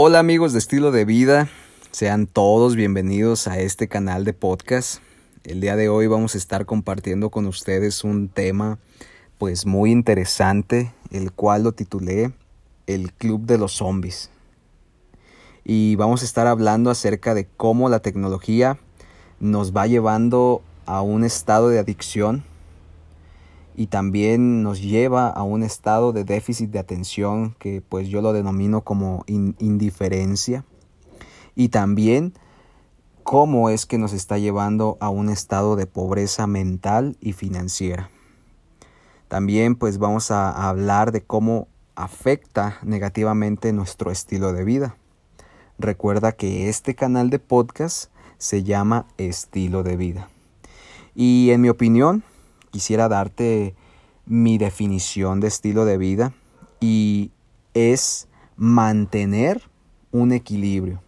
Hola amigos de estilo de vida, sean todos bienvenidos a este canal de podcast. El día de hoy vamos a estar compartiendo con ustedes un tema pues muy interesante, el cual lo titulé El Club de los Zombies. Y vamos a estar hablando acerca de cómo la tecnología nos va llevando a un estado de adicción y también nos lleva a un estado de déficit de atención que pues yo lo denomino como indiferencia y también cómo es que nos está llevando a un estado de pobreza mental y financiera. También pues vamos a hablar de cómo afecta negativamente nuestro estilo de vida. Recuerda que este canal de podcast se llama Estilo de Vida. Y en mi opinión, quisiera darte mi definición de estilo de vida y es mantener un equilibrio.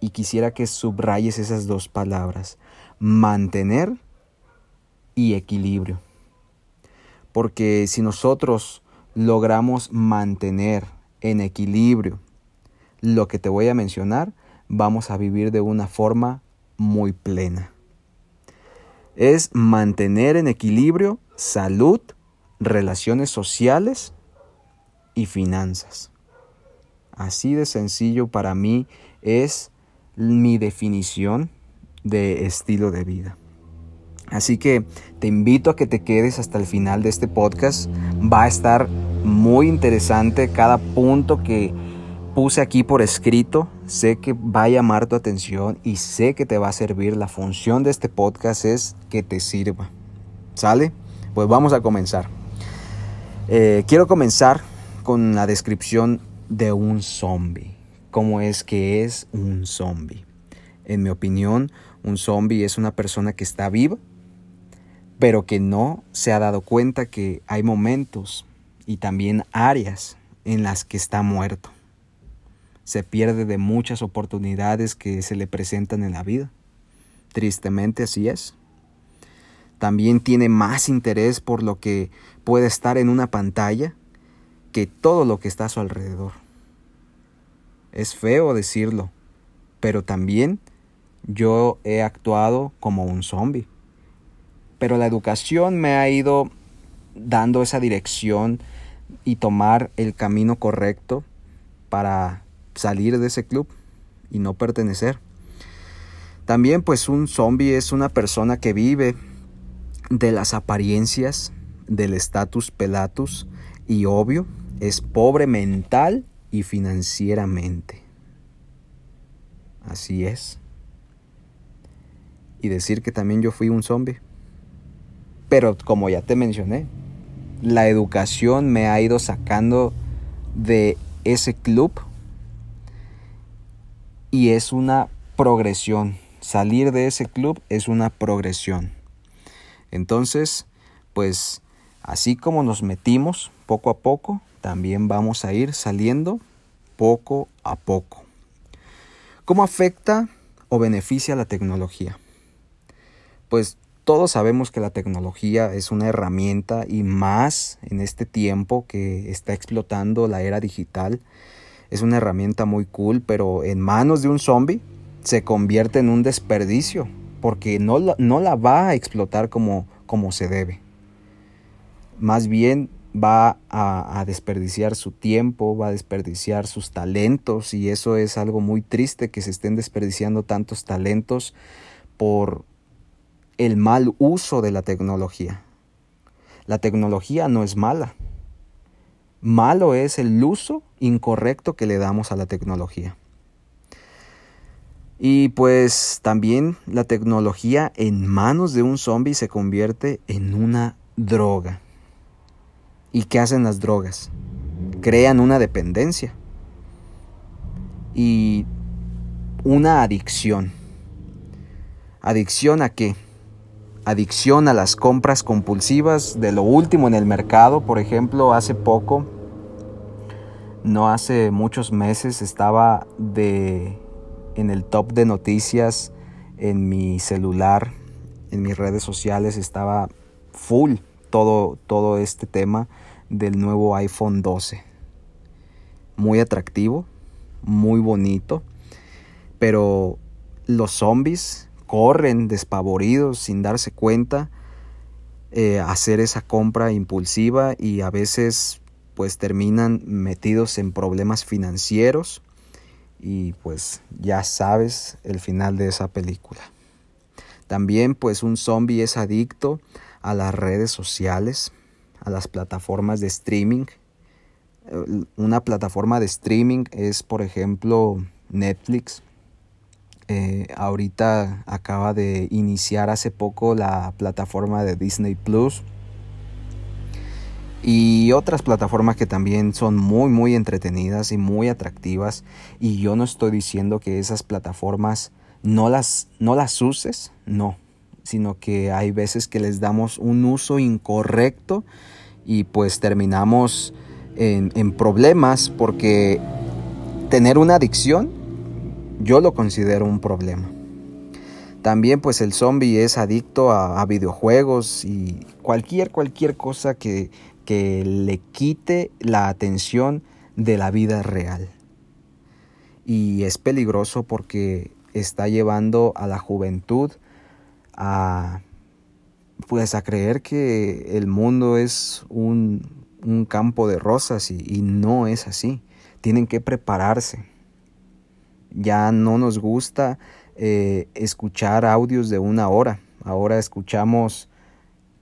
Y quisiera que subrayes esas dos palabras, mantener y equilibrio. Porque si nosotros logramos mantener en equilibrio lo que te voy a mencionar, vamos a vivir de una forma muy plena es mantener en equilibrio salud, relaciones sociales y finanzas. Así de sencillo para mí es mi definición de estilo de vida. Así que te invito a que te quedes hasta el final de este podcast. Va a estar muy interesante cada punto que puse aquí por escrito. Sé que va a llamar tu atención y sé que te va a servir. La función de este podcast es que te sirva. ¿Sale? Pues vamos a comenzar. Eh, quiero comenzar con la descripción de un zombie. ¿Cómo es que es un zombie? En mi opinión, un zombie es una persona que está viva, pero que no se ha dado cuenta que hay momentos y también áreas en las que está muerto se pierde de muchas oportunidades que se le presentan en la vida. Tristemente así es. También tiene más interés por lo que puede estar en una pantalla que todo lo que está a su alrededor. Es feo decirlo, pero también yo he actuado como un zombie. Pero la educación me ha ido dando esa dirección y tomar el camino correcto para salir de ese club y no pertenecer. También pues un zombie es una persona que vive de las apariencias, del status pelatus y obvio es pobre mental y financieramente. Así es. Y decir que también yo fui un zombie. Pero como ya te mencioné, la educación me ha ido sacando de ese club y es una progresión. Salir de ese club es una progresión. Entonces, pues así como nos metimos poco a poco, también vamos a ir saliendo poco a poco. ¿Cómo afecta o beneficia la tecnología? Pues todos sabemos que la tecnología es una herramienta y más en este tiempo que está explotando la era digital es una herramienta muy cool, pero en manos de un zombie se convierte en un desperdicio, porque no, no la va a explotar como, como se debe. Más bien va a, a, desperdiciar su tiempo, va a desperdiciar sus talentos y eso es algo muy triste que se estén desperdiciando tantos talentos por el mal uso de la tecnología. La tecnología no es mala, Malo es el uso incorrecto que le damos a la tecnología. Y pues también la tecnología en manos de un zombie se convierte en una droga. ¿Y qué hacen las drogas? Crean una dependencia y una adicción. ¿Adicción a qué? Adicción a las compras compulsivas de lo último en el mercado. Por ejemplo, hace poco, no hace muchos meses, estaba de, en el top de noticias en mi celular, en mis redes sociales, estaba full todo, todo este tema del nuevo iPhone 12. Muy atractivo, muy bonito, pero los zombies corren despavoridos sin darse cuenta, eh, hacer esa compra impulsiva y a veces pues terminan metidos en problemas financieros y pues ya sabes el final de esa película. También pues un zombie es adicto a las redes sociales, a las plataformas de streaming. Eh, una plataforma de streaming es por ejemplo Netflix. Eh, ahorita acaba de iniciar hace poco la plataforma de Disney Plus. Y otras plataformas que también son muy muy entretenidas y muy atractivas. Y yo no estoy diciendo que esas plataformas no las no las uses no. Sino que hay veces que les damos un uso incorrecto y pues terminamos en, en problemas porque tener una adicción yo lo considero un problema también pues el zombie es adicto a, videojuegos y cualquier cualquier cosa que que le quite la atención de la vida real. Y es peligroso porque está llevando a la juventud a pues a creer que el mundo es un, un campo de rosas y, no es así. Tienen que prepararse. Ya no nos gusta eh, escuchar audios de una hora. Ahora escuchamos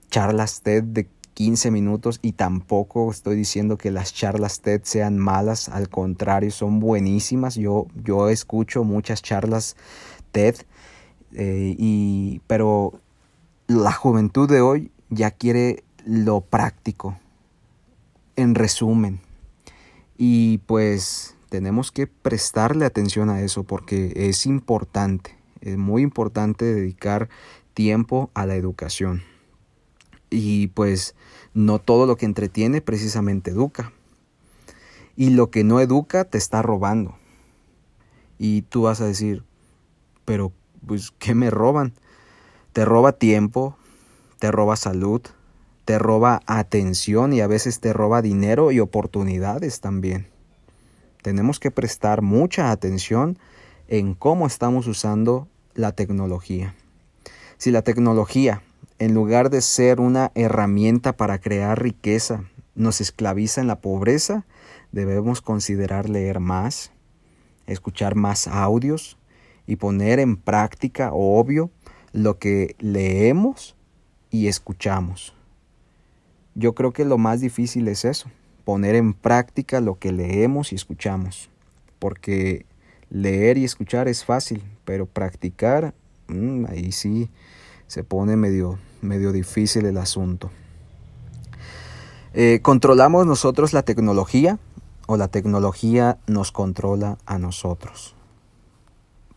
charlas TED de 15 minutos y tampoco estoy diciendo que las charlas TED sean malas, al contrario, son buenísimas. Yo, yo escucho muchas charlas TED, eh, y, pero la juventud de hoy ya quiere lo práctico, en resumen. Y pues tenemos que prestarle atención a eso porque es importante, es muy importante dedicar tiempo a la educación. Y pues no todo lo que entretiene precisamente educa. Y lo que no educa te está robando. Y tú vas a decir, pero pues ¿qué me roban? Te roba tiempo, te roba salud, te roba atención y a veces te roba dinero y oportunidades también. Tenemos que prestar mucha atención en cómo estamos usando la tecnología. Si la tecnología en lugar de ser una herramienta para crear riqueza, nos esclaviza en la pobreza, debemos considerar leer más, escuchar más audios y poner en práctica, obvio, lo que leemos y escuchamos. Yo creo que lo más difícil es eso, poner en práctica lo que leemos y escuchamos, porque leer y escuchar es fácil, pero practicar, mm, ahí sí se pone medio, medio difícil el asunto. Eh, ¿Controlamos nosotros la tecnología o la tecnología nos controla a nosotros?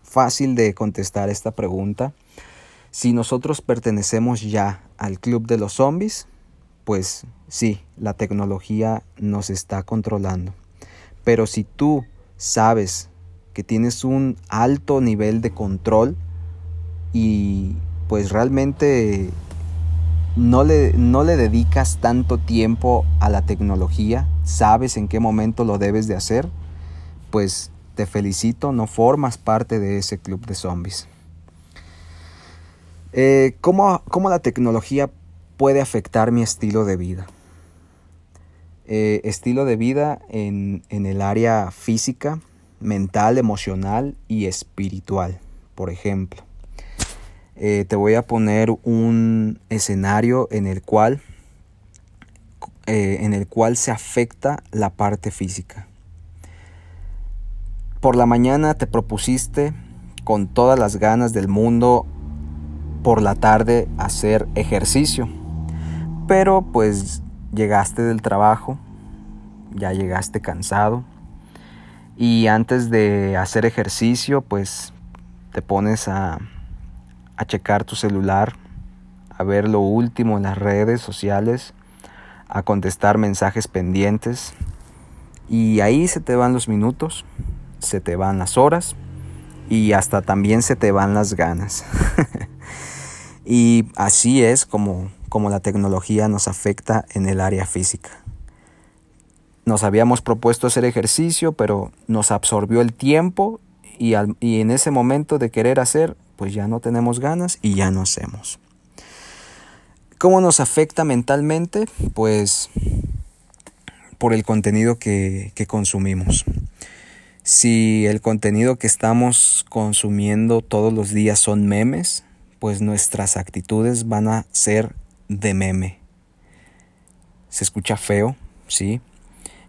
Fácil de contestar esta pregunta. Si nosotros pertenecemos ya al club de los zombies, pues sí, la tecnología nos está controlando. Pero si tú sabes que tienes un alto nivel de control y pues realmente no le, no le dedicas tanto tiempo a la tecnología, sabes en qué momento lo debes de hacer, pues te felicito, no formas parte de ese club de zombies. Eh, ¿cómo, la tecnología puede afectar mi estilo de vida? Eh, estilo de vida en, en el área física, mental, emocional y espiritual, por ejemplo. Eh, te voy a poner un escenario en el cual eh, en el cual se afecta la parte física. Por la mañana te propusiste con todas las ganas del mundo por la tarde hacer ejercicio. Pero pues llegaste del trabajo, ya llegaste cansado y antes de hacer ejercicio pues te pones a a checar tu celular, a ver lo último en las redes sociales, a contestar mensajes pendientes. Y ahí se te van los minutos, se te van las horas y hasta también se te van las ganas. y así es como, como la tecnología nos afecta en el área física. nos habíamos propuesto hacer ejercicio, pero nos absorbió el tiempo y, y, en ese momento de querer hacer, pues ya no tenemos ganas y ya no hacemos. ¿Cómo nos afecta mentalmente? Pues por el contenido que, que consumimos. Si el contenido que estamos consumiendo todos los días son memes, pues nuestras actitudes van a ser de meme. Se escucha feo, sí.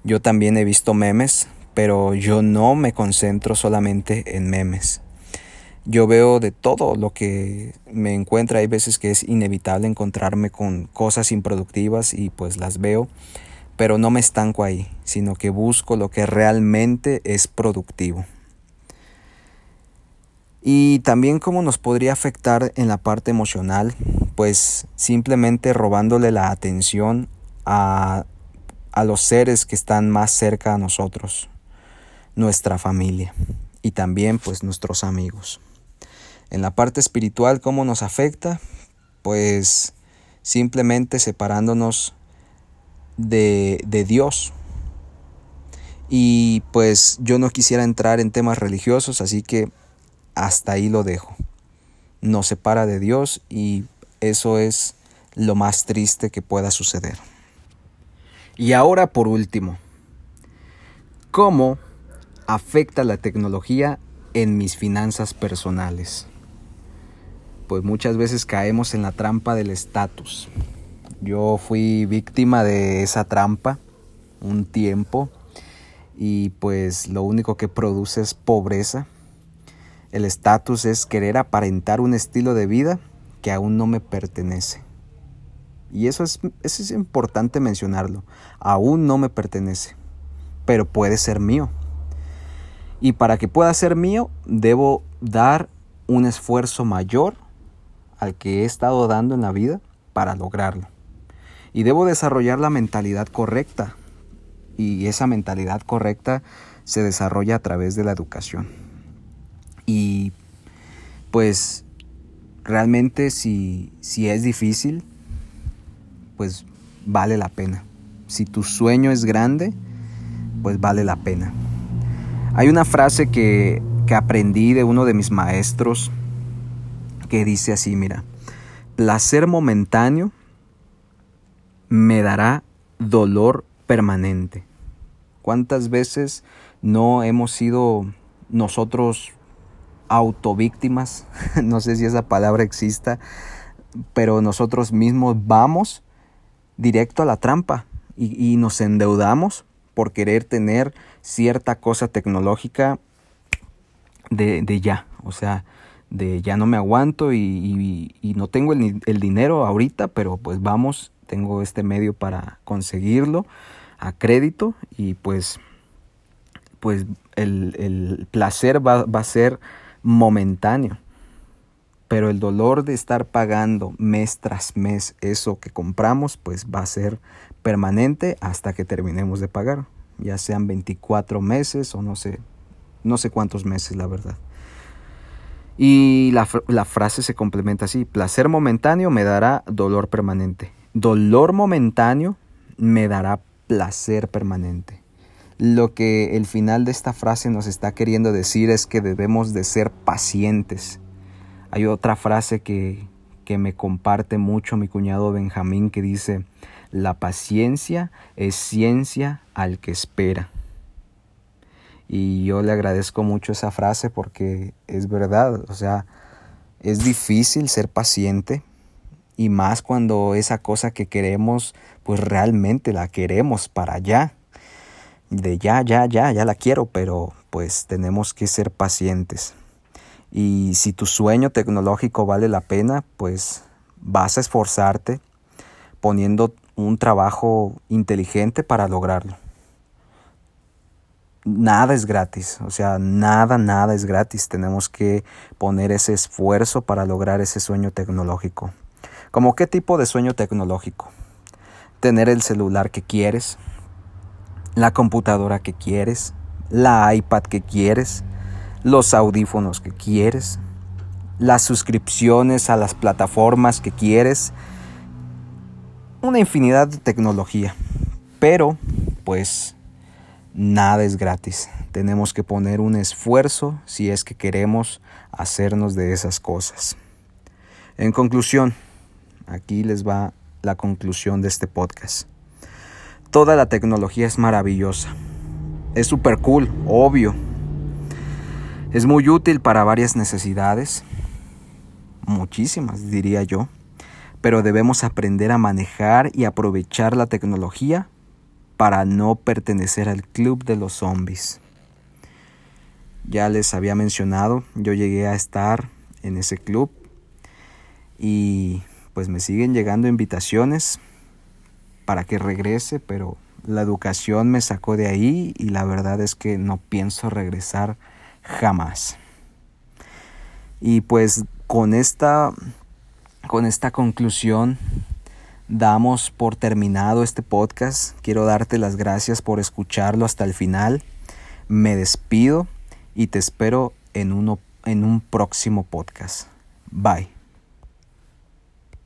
Yo también he visto memes, pero yo no me concentro solamente en memes. Yo veo de todo lo que me encuentra. Hay veces que es inevitable encontrarme con cosas improductivas y pues las veo pero no me estanco ahí, sino que busco lo que realmente es productivo. Y también cómo nos podría afectar en la parte emocional, pues simplemente robándole la atención a, a los seres que están más cerca a nosotros, nuestra familia y también pues nuestros amigos. En la parte espiritual, ¿cómo nos afecta? Pues simplemente separándonos de, de Dios. Y pues yo no quisiera entrar en temas religiosos, así que hasta ahí lo dejo. Nos separa de Dios y eso es lo más triste que pueda suceder. Y ahora por último, ¿cómo afecta la tecnología en mis finanzas personales? Pues muchas veces caemos en la trampa del estatus. Yo fui víctima de esa trampa un tiempo y pues lo único que produce es pobreza. El estatus es querer aparentar un estilo de vida que aún no me pertenece. Y eso es, eso es importante mencionarlo. Aún no me pertenece, pero puede ser mío. Y para que pueda ser mío, debo dar un esfuerzo mayor al que he estado dando en la vida para lograrlo. Y debo desarrollar la mentalidad correcta. Y esa mentalidad correcta se desarrolla a través de la educación. Y pues realmente si, si es difícil, pues vale la pena. Si tu sueño es grande, pues vale la pena. Hay una frase que, que aprendí de uno de mis maestros que dice así, mira, placer momentáneo me dará dolor permanente. ¿Cuántas veces no hemos sido nosotros autovíctimas? no sé si esa palabra exista, pero nosotros mismos vamos directo a la trampa y, nos endeudamos por querer tener cierta cosa tecnológica de, de ya. O sea, de ya no me aguanto y, no tengo el, el, dinero ahorita, pero pues vamos tengo este medio para conseguirlo a crédito y pues, pues el, placer va, va a ser momentáneo. Pero el dolor de estar pagando mes tras mes eso que compramos, pues va a ser permanente hasta que terminemos de pagar. Ya sean 24 meses o no sé, no sé cuántos meses, la verdad. Y la, la, frase se complementa así, placer momentáneo me dará dolor permanente dolor momentáneo me dará placer permanente. Lo que el final de esta frase nos está queriendo decir es que debemos de ser pacientes. Hay otra frase que, que me comparte mucho mi cuñado Benjamín que dice, la paciencia es ciencia al que espera. Y yo le agradezco mucho esa frase porque es verdad, o sea, es difícil ser paciente, y más cuando esa cosa que queremos, pues realmente la queremos para allá. De ya, ya, ya, ya la quiero, pero pues tenemos que ser pacientes. Y si tu sueño tecnológico vale la pena, pues vas a esforzarte poniendo un trabajo inteligente para lograrlo. Nada es gratis, o sea, nada, nada es gratis. Tenemos que poner ese esfuerzo para lograr ese sueño tecnológico. ¿Como qué tipo de sueño tecnológico? Tener el celular que quieres, la computadora que quieres, la iPad que quieres, los audífonos que quieres, las suscripciones a las plataformas que quieres, una infinidad de tecnología. Pero, pues, nada es gratis. Tenemos que poner un esfuerzo si es que queremos hacernos de esas cosas. En conclusión, aquí les va la conclusión de este podcast. Toda la tecnología es maravillosa. Es super cool, obvio. Es muy útil para varias necesidades. Muchísimas, diría yo. Pero debemos aprender a manejar y aprovechar la tecnología para no pertenecer al club de los zombies. Ya les había mencionado, yo llegué a estar en ese club y pues me siguen llegando invitaciones para que regrese, pero la educación me sacó de ahí y la verdad es que no pienso regresar jamás. Y pues con esta con esta conclusión damos por terminado este podcast. Quiero darte las gracias por escucharlo hasta el final. Me despido y te espero en, uno, en un próximo podcast. Bye.